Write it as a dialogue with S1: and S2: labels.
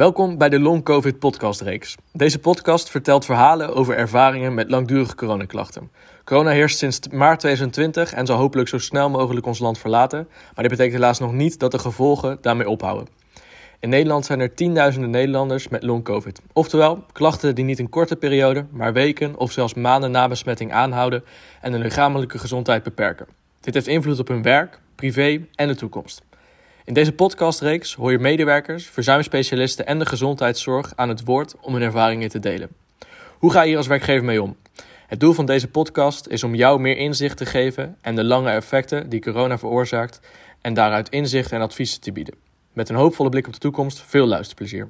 S1: Welkom bij de Long COVID podcastreeks. Deze podcast vertelt verhalen over ervaringen met langdurige coronaklachten. Corona heerst sinds maart 2020 en zal hopelijk zo snel mogelijk ons land verlaten, maar dit betekent helaas nog niet dat de gevolgen daarmee ophouden. In Nederland zijn er tienduizenden Nederlanders met long COVID. Oftewel, klachten die niet een korte periode, maar weken of zelfs maanden na besmetting aanhouden en hun lichamelijke gezondheid beperken. Dit heeft invloed op hun werk, privé en de toekomst. In deze podcastreeks hoor je medewerkers, verzuimspecialisten en de gezondheidszorg aan het woord om hun ervaringen te delen. Hoe ga je hier als werkgever mee om? Het doel van deze podcast is om jou meer inzicht te geven en de lange effecten die corona veroorzaakt en daaruit inzicht en adviezen te bieden. Met een hoopvolle blik op de toekomst, veel luisterplezier.